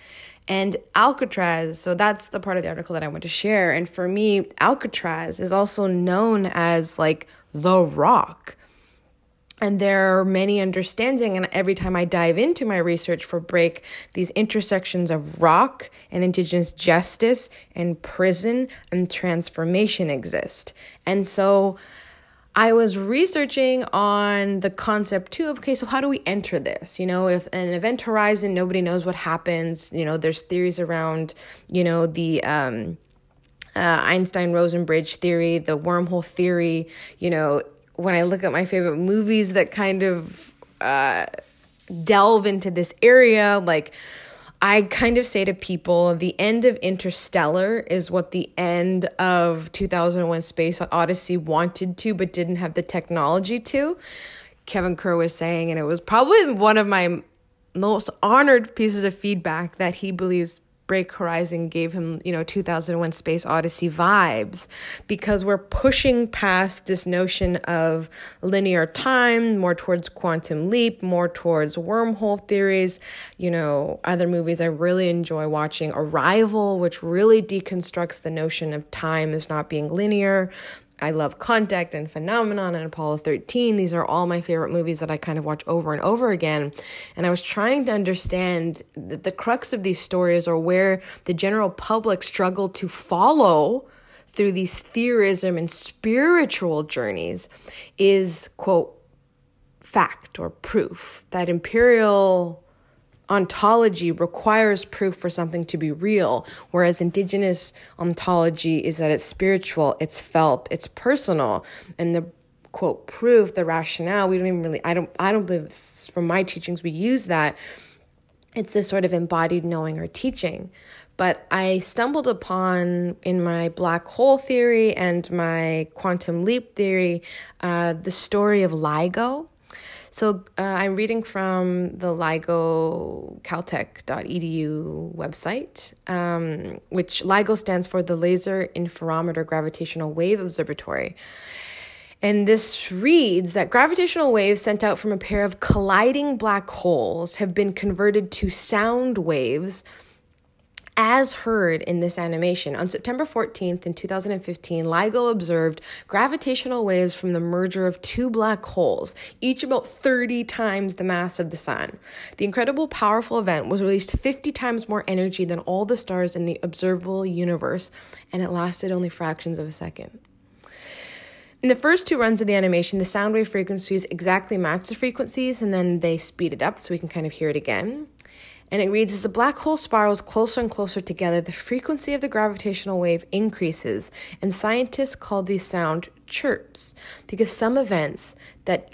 And Alcatraz, so that's the part of the article that I want to share. And for me, Alcatraz is also known as like the rock. And there are many understanding, and every time I dive into my research for Break, these intersections of rock and indigenous justice and prison and transformation exist. And so I was researching on the concept too of okay, so how do we enter this? You know, if an event horizon, nobody knows what happens. You know, there's theories around, you know, the um, uh, Einstein Rosen bridge theory, the wormhole theory. You know, when I look at my favorite movies that kind of uh, delve into this area, like I kind of say to people the end of Interstellar is what the end of 2001 Space Odyssey wanted to, but didn't have the technology to. Kevin Kerr was saying, and it was probably one of my most honored pieces of feedback that he believes Break Horizon gave him, you know, 2001 Space Odyssey vibes because we're pushing past this notion of linear time, more towards quantum leap, more towards wormhole theories. You know, other movies I really enjoy watching Arrival, which really deconstructs the notion of time as not being linear. I love Contact and Phenomenon and Apollo 13. These are all my favorite movies that I kind of watch over and over again. And I was trying to understand that the crux of these stories or where the general public struggle to follow through these theorism and spiritual journeys is, quote, fact or proof that imperial ontology requires proof for something to be real, whereas indigenous ontology is that it's spiritual, it's felt, it's personal, and the quote proof, the rationale. We don't even really. I don't. I don't believe from my teachings we use that. It's this sort of embodied knowing or teaching. But I stumbled upon in my black hole theory and my quantum leap theory uh, the story of LIGO so uh, I'm reading from the LIGO Caltech.edu website, um, which LIGO stands for the Laser Interferometer Gravitational Wave Observatory. And this reads that gravitational waves sent out from a pair of colliding black holes have been converted to sound waves as heard in this animation. On September 14th in 2015, LIGO observed gravitational waves from the merger of two black holes, each about 30 times the mass of the sun. The incredible powerful event was released 50 times more energy than all the stars in the observable universe, and it lasted only fractions of a second. In the first two runs of the animation, the sound wave frequencies exactly match the frequencies, and then they speed it up so we can kind of hear it again. And it reads As the black hole spirals closer and closer together, the frequency of the gravitational wave increases, and scientists call these sound chirps because some events that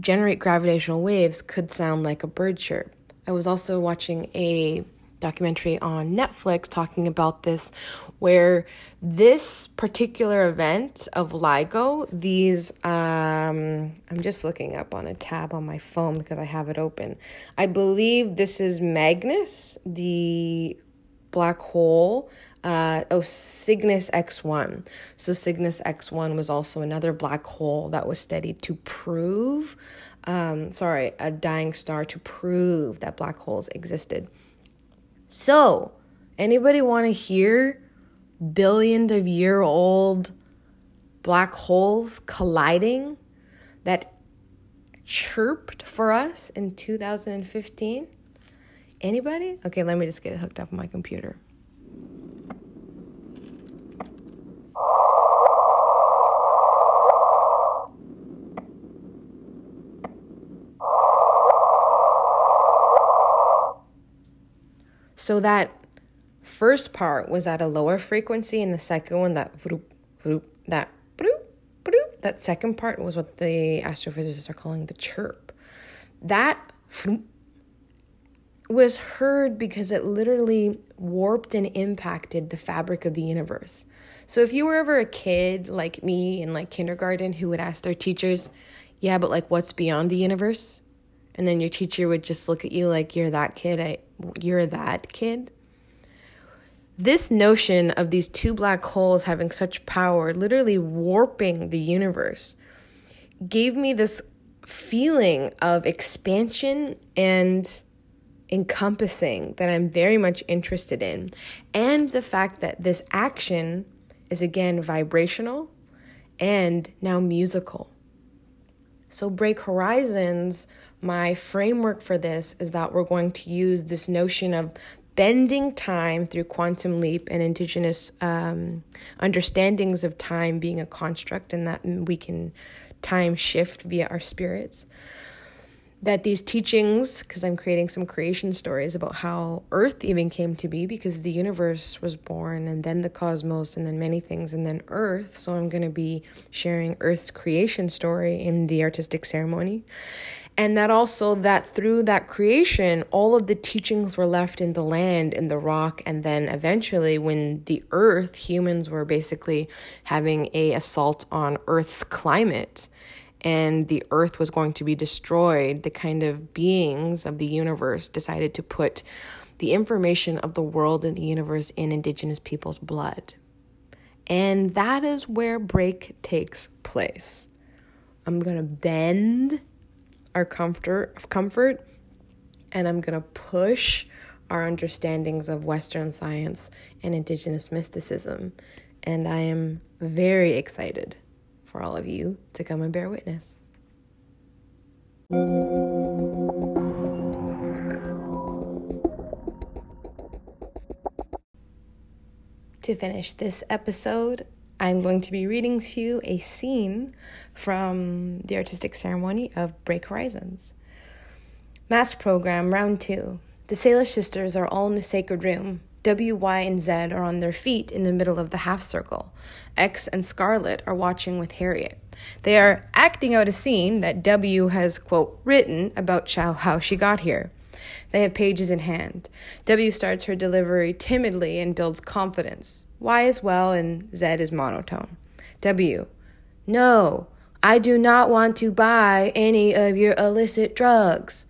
generate gravitational waves could sound like a bird chirp. I was also watching a documentary on Netflix talking about this, where this particular event of LIGO, these, um, I'm just looking up on a tab on my phone because I have it open. I believe this is Magnus, the black hole. Uh, oh, Cygnus X1. So, Cygnus X1 was also another black hole that was studied to prove, um, sorry, a dying star to prove that black holes existed. So, anybody want to hear billions of year old black holes colliding that chirped for us in 2015? Anybody? Okay, let me just get it hooked up on my computer. So that first part was at a lower frequency, and the second one, that vroop, vroop, that that second part was what the astrophysicists are calling the chirp. That vroop, was heard because it literally warped and impacted the fabric of the universe. So if you were ever a kid like me in like kindergarten who would ask their teachers, "Yeah, but like what's beyond the universe?" And then your teacher would just look at you like you're that kid. I you're that kid. This notion of these two black holes having such power, literally warping the universe, gave me this feeling of expansion and encompassing that I'm very much interested in. And the fact that this action is again vibrational and now musical. So, Break Horizons my framework for this is that we're going to use this notion of bending time through quantum leap and indigenous um, understandings of time being a construct and that we can time shift via our spirits that these teachings, because I'm creating some creation stories about how Earth even came to be, because the universe was born and then the cosmos and then many things and then Earth. So I'm going to be sharing Earth's creation story in the artistic ceremony and that also that through that creation all of the teachings were left in the land in the rock. And then eventually when the earth humans were basically having a assault on earth's climate and the earth was going to be destroyed the kind of beings of the universe decided to put the information of the world and the universe in indigenous people's blood. And that is where break takes place. I'm going to bend our comfort comfort and I'm going to push our understandings of western science and indigenous mysticism and I am very excited for all of you to come and bear witness. To finish this episode, I'm going to be reading to you a scene from the artistic ceremony of Break Horizons. Mass program, round two. The Salish sisters are all in the sacred room. W, Y, and Z are on their feet in the middle of the half circle. X and Scarlet are watching with Harriet. They are acting out a scene that W has, quote, written about Chow how she got here. They have pages in hand. W starts her delivery timidly and builds confidence. Y is well and Z is monotone. W. No, I do not want to buy any of your illicit drugs.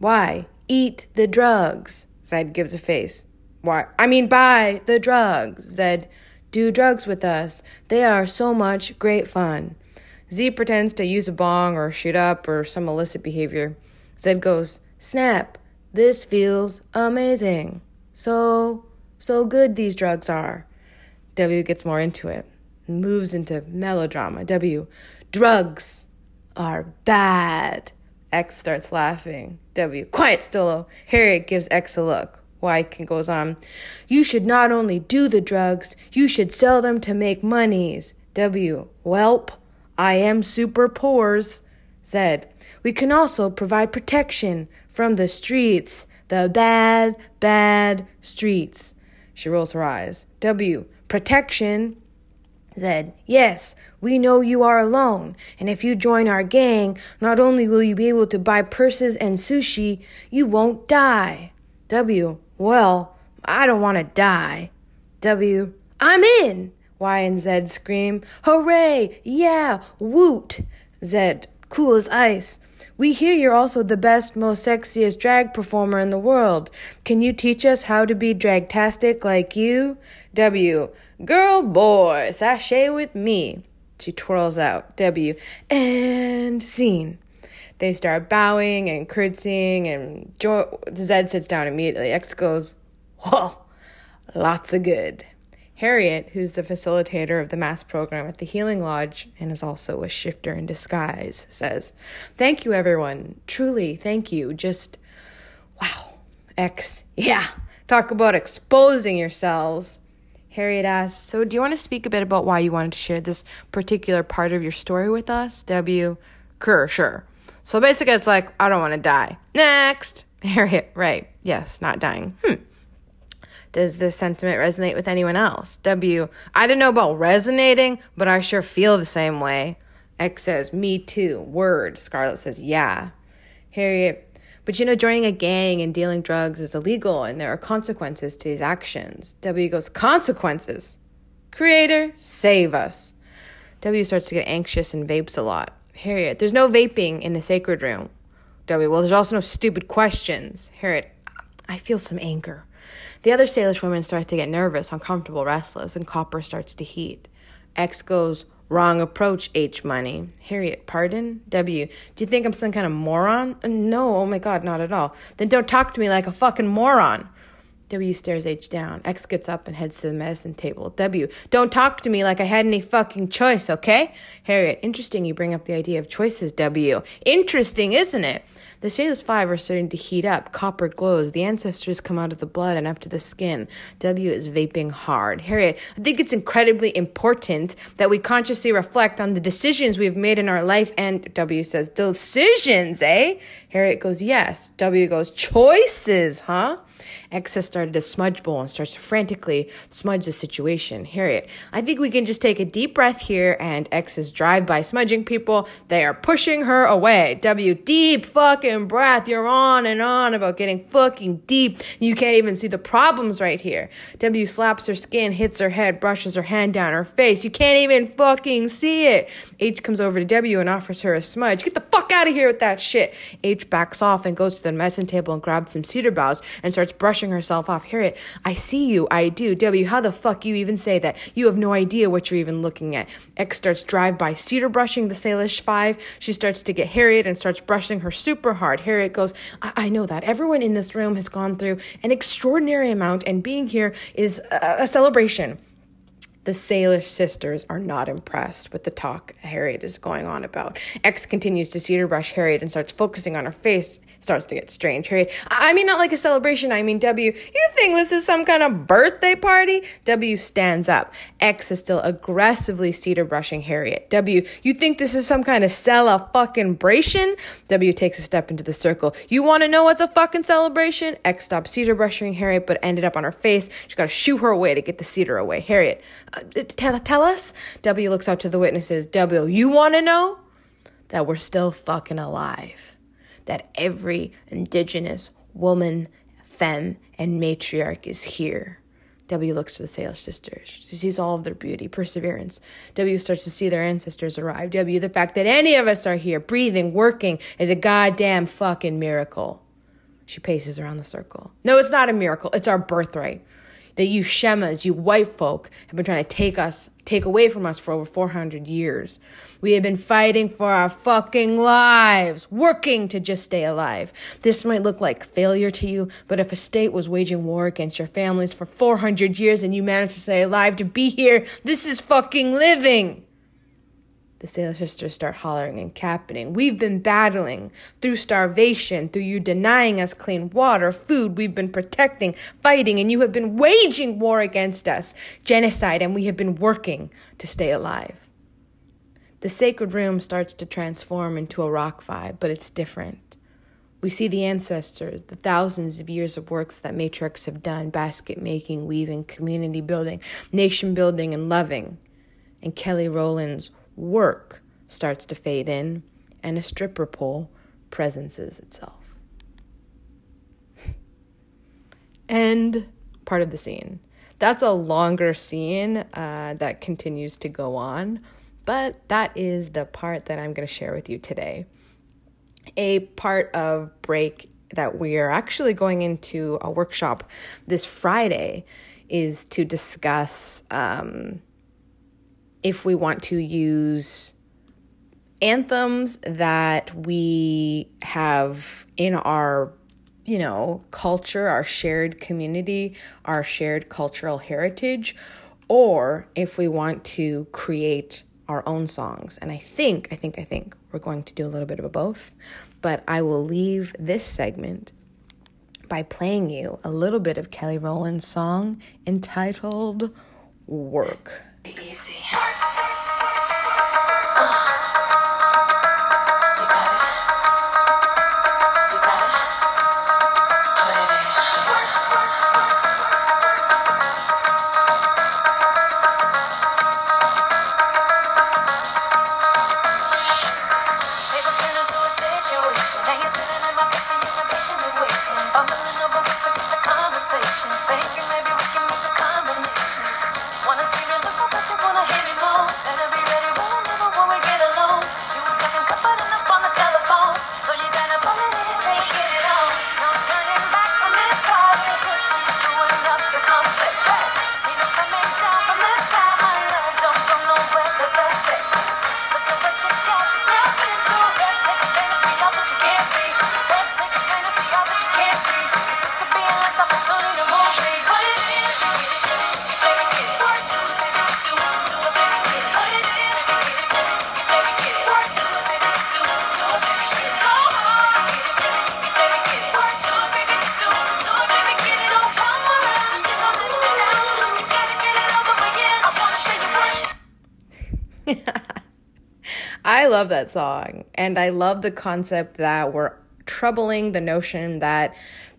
Y. Eat the drugs. Z gives a face. Why? I mean, buy the drugs. Z. Do drugs with us. They are so much great fun. Z pretends to use a bong or shoot up or some illicit behavior. Z goes, Snap, this feels amazing. So, so good these drugs are. W gets more into it, moves into melodrama. W, drugs are bad. X starts laughing. W, quiet, Stolo. Harriet gives X a look. Y goes on, you should not only do the drugs, you should sell them to make monies. W, welp, I am super pores. Z, we can also provide protection from the streets, the bad, bad streets. She rolls her eyes. W. Protection. Z. Yes, we know you are alone, and if you join our gang, not only will you be able to buy purses and sushi, you won't die. W. Well, I don't want to die. W. I'm in! Y and Z scream. Hooray! Yeah! Woot! Z. Cool as ice. We hear you're also the best, most sexiest drag performer in the world. Can you teach us how to be dragtastic like you? W. Girl, boy, sashay with me. She twirls out. W. And scene. They start bowing and curtsying, and jo- Zed sits down immediately. X goes, Whoa, lots of good. Harriet, who's the facilitator of the mass program at the Healing Lodge and is also a shifter in disguise, says, Thank you, everyone. Truly, thank you. Just, wow. X, yeah. Talk about exposing yourselves. Harriet asks, So, do you want to speak a bit about why you wanted to share this particular part of your story with us? W, sure, sure. So basically, it's like, I don't want to die. Next. Harriet, right. Yes, not dying. Hmm. Does this sentiment resonate with anyone else? W. I don't know about resonating, but I sure feel the same way. X says, Me too. Word. Scarlet says, Yeah. Harriet, but you know, joining a gang and dealing drugs is illegal and there are consequences to these actions. W goes, Consequences? Creator, save us. W starts to get anxious and vapes a lot. Harriet, there's no vaping in the sacred room. W, well, there's also no stupid questions. Harriet, I feel some anger. The other Salish women start to get nervous, uncomfortable, restless, and Copper starts to heat. X goes, Wrong approach, H money. Harriet, pardon? W, do you think I'm some kind of moron? No, oh my god, not at all. Then don't talk to me like a fucking moron. W stares H down. X gets up and heads to the medicine table. W, don't talk to me like I had any fucking choice, okay? Harriet, interesting you bring up the idea of choices, W. Interesting, isn't it? The Salish Five are starting to heat up. Copper glows. The ancestors come out of the blood and up to the skin. W is vaping hard. Harriet, I think it's incredibly important that we consciously reflect on the decisions we've made in our life. And W says, decisions, eh? Harriet goes, yes. W goes, choices, huh? X has started a smudge bowl and starts to frantically smudge the situation. Harriet, I think we can just take a deep breath here and X is drive by smudging people. They are pushing her away. W, deep fucking breath. You're on and on about getting fucking deep. You can't even see the problems right here. W slaps her skin, hits her head, brushes her hand down her face. You can't even fucking see it. H comes over to W and offers her a smudge. Get the fuck out of here with that shit. H backs off and goes to the medicine table and grabs some cedar boughs and starts brushing herself off. Harriet, I see you. I do. W, how the fuck you even say that? You have no idea what you're even looking at. X starts drive by cedar brushing the Salish Five. She starts to get Harriet and starts brushing her super hard. Harriet goes, I, I know that. Everyone in this room has gone through an extraordinary amount, and being here is a, a celebration. The Salish sisters are not impressed with the talk Harriet is going on about. X continues to cedar brush Harriet and starts focusing on her face. Starts to get strange. Harriet, I mean, not like a celebration. I mean, W, you think this is some kind of birthday party? W stands up. X is still aggressively cedar brushing Harriet. W, you think this is some kind of cella fucking bration? W takes a step into the circle. You want to know what's a fucking celebration? X stopped cedar brushing Harriet, but ended up on her face. She got to shoo her away to get the cedar away. Harriet, Uh, tell, tell us. W looks out to the witnesses. W, you want to know? That we're still fucking alive. That every indigenous woman, femme, and matriarch is here. W looks to the Salish sisters. She sees all of their beauty, perseverance. W starts to see their ancestors arrive. W, the fact that any of us are here, breathing, working, is a goddamn fucking miracle. She paces around the circle. No, it's not a miracle. It's our birthright that you Shemas, you white folk, have been trying to take us, take away from us for over 400 years. We have been fighting for our fucking lives, working to just stay alive. This might look like failure to you, but if a state was waging war against your families for 400 years and you managed to stay alive to be here, this is fucking living the Salish sisters start hollering and capitting. We've been battling through starvation, through you denying us clean water, food. We've been protecting, fighting, and you have been waging war against us, genocide, and we have been working to stay alive. The sacred room starts to transform into a rock vibe, but it's different. We see the ancestors, the thousands of years of works that matriarchs have done basket making, weaving, community building, nation building, and loving. And Kelly Rowland's work starts to fade in and a stripper pole presences itself. End part of the scene. That's a longer scene uh, that continues to go on, but that is the part that I'm going to share with you today. A part of break that we are actually going into a workshop this Friday is to discuss um, if we want to use anthems that we have in our you know culture our shared community our shared cultural heritage or if we want to create our own songs. And i think i think i think we're going to do a little bit of a both but i will leave this segment by playing you a little bit of kelly rowland's song entitled work. Easy love that song. And I love the concept that we're troubling the notion that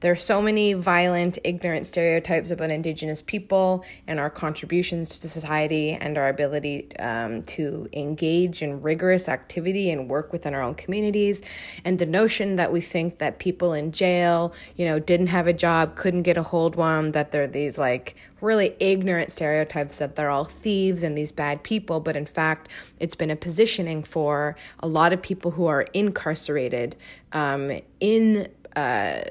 there are so many violent, ignorant stereotypes about Indigenous people and our contributions to society and our ability um, to engage in rigorous activity and work within our own communities. And the notion that we think that people in jail, you know, didn't have a job, couldn't get a hold one, that they're these like really ignorant stereotypes that they're all thieves and these bad people. But in fact, it's been a positioning for a lot of people who are incarcerated um, in. Uh,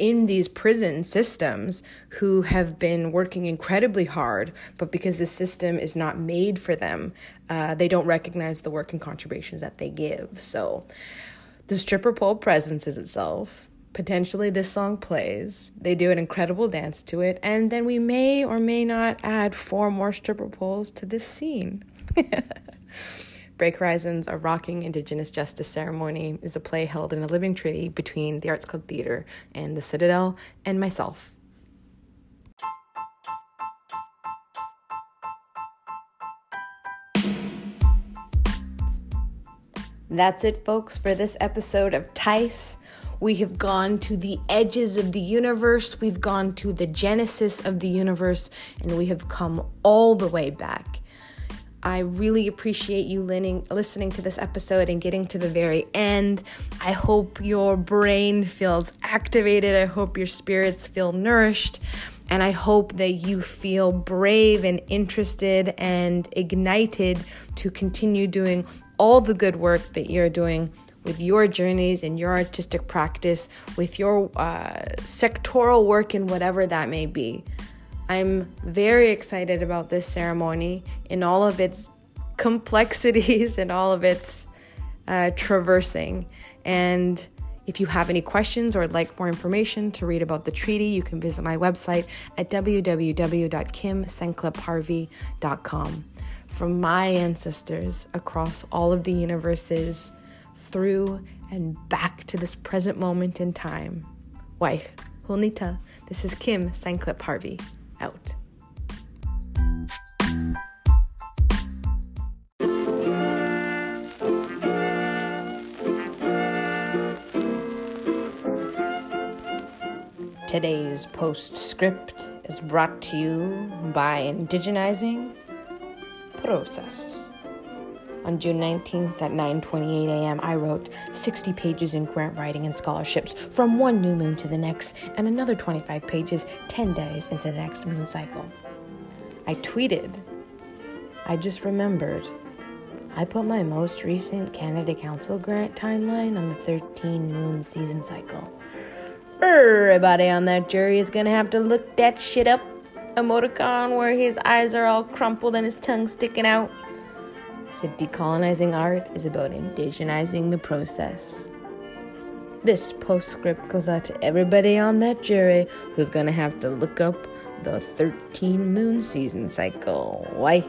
in these prison systems who have been working incredibly hard, but because the system is not made for them, uh, they don't recognize the work and contributions that they give. So the stripper pole presences itself. potentially this song plays. They do an incredible dance to it, and then we may or may not add four more stripper poles to this scene. Break Horizons, a rocking Indigenous justice ceremony, is a play held in a living treaty between the Arts Club Theater and the Citadel and myself. That's it, folks, for this episode of Tice. We have gone to the edges of the universe, we've gone to the genesis of the universe, and we have come all the way back. I really appreciate you listening to this episode and getting to the very end. I hope your brain feels activated. I hope your spirits feel nourished. And I hope that you feel brave and interested and ignited to continue doing all the good work that you're doing with your journeys and your artistic practice, with your uh, sectoral work and whatever that may be. I'm very excited about this ceremony in all of its complexities and all of its uh, traversing. And if you have any questions or would like more information to read about the treaty, you can visit my website at www.kimsenklipharvey.com from my ancestors across all of the universes, through and back to this present moment in time. Wife, Hulnita, this is Kim Senklip Harvey, out. Today's postscript is brought to you by Indigenizing process. On June 19th at 9:28 a.m., I wrote 60 pages in grant writing and scholarships from one new moon to the next and another 25 pages 10 days into the next moon cycle. I tweeted, I just remembered I put my most recent Canada Council grant timeline on the 13 moon season cycle. Everybody on that jury is gonna have to look that shit up emoticon where his eyes are all crumpled and his tongue sticking out. I said decolonizing art is about indigenizing the process. This postscript goes out to everybody on that jury who's gonna have to look up the 13 moon season cycle. Why?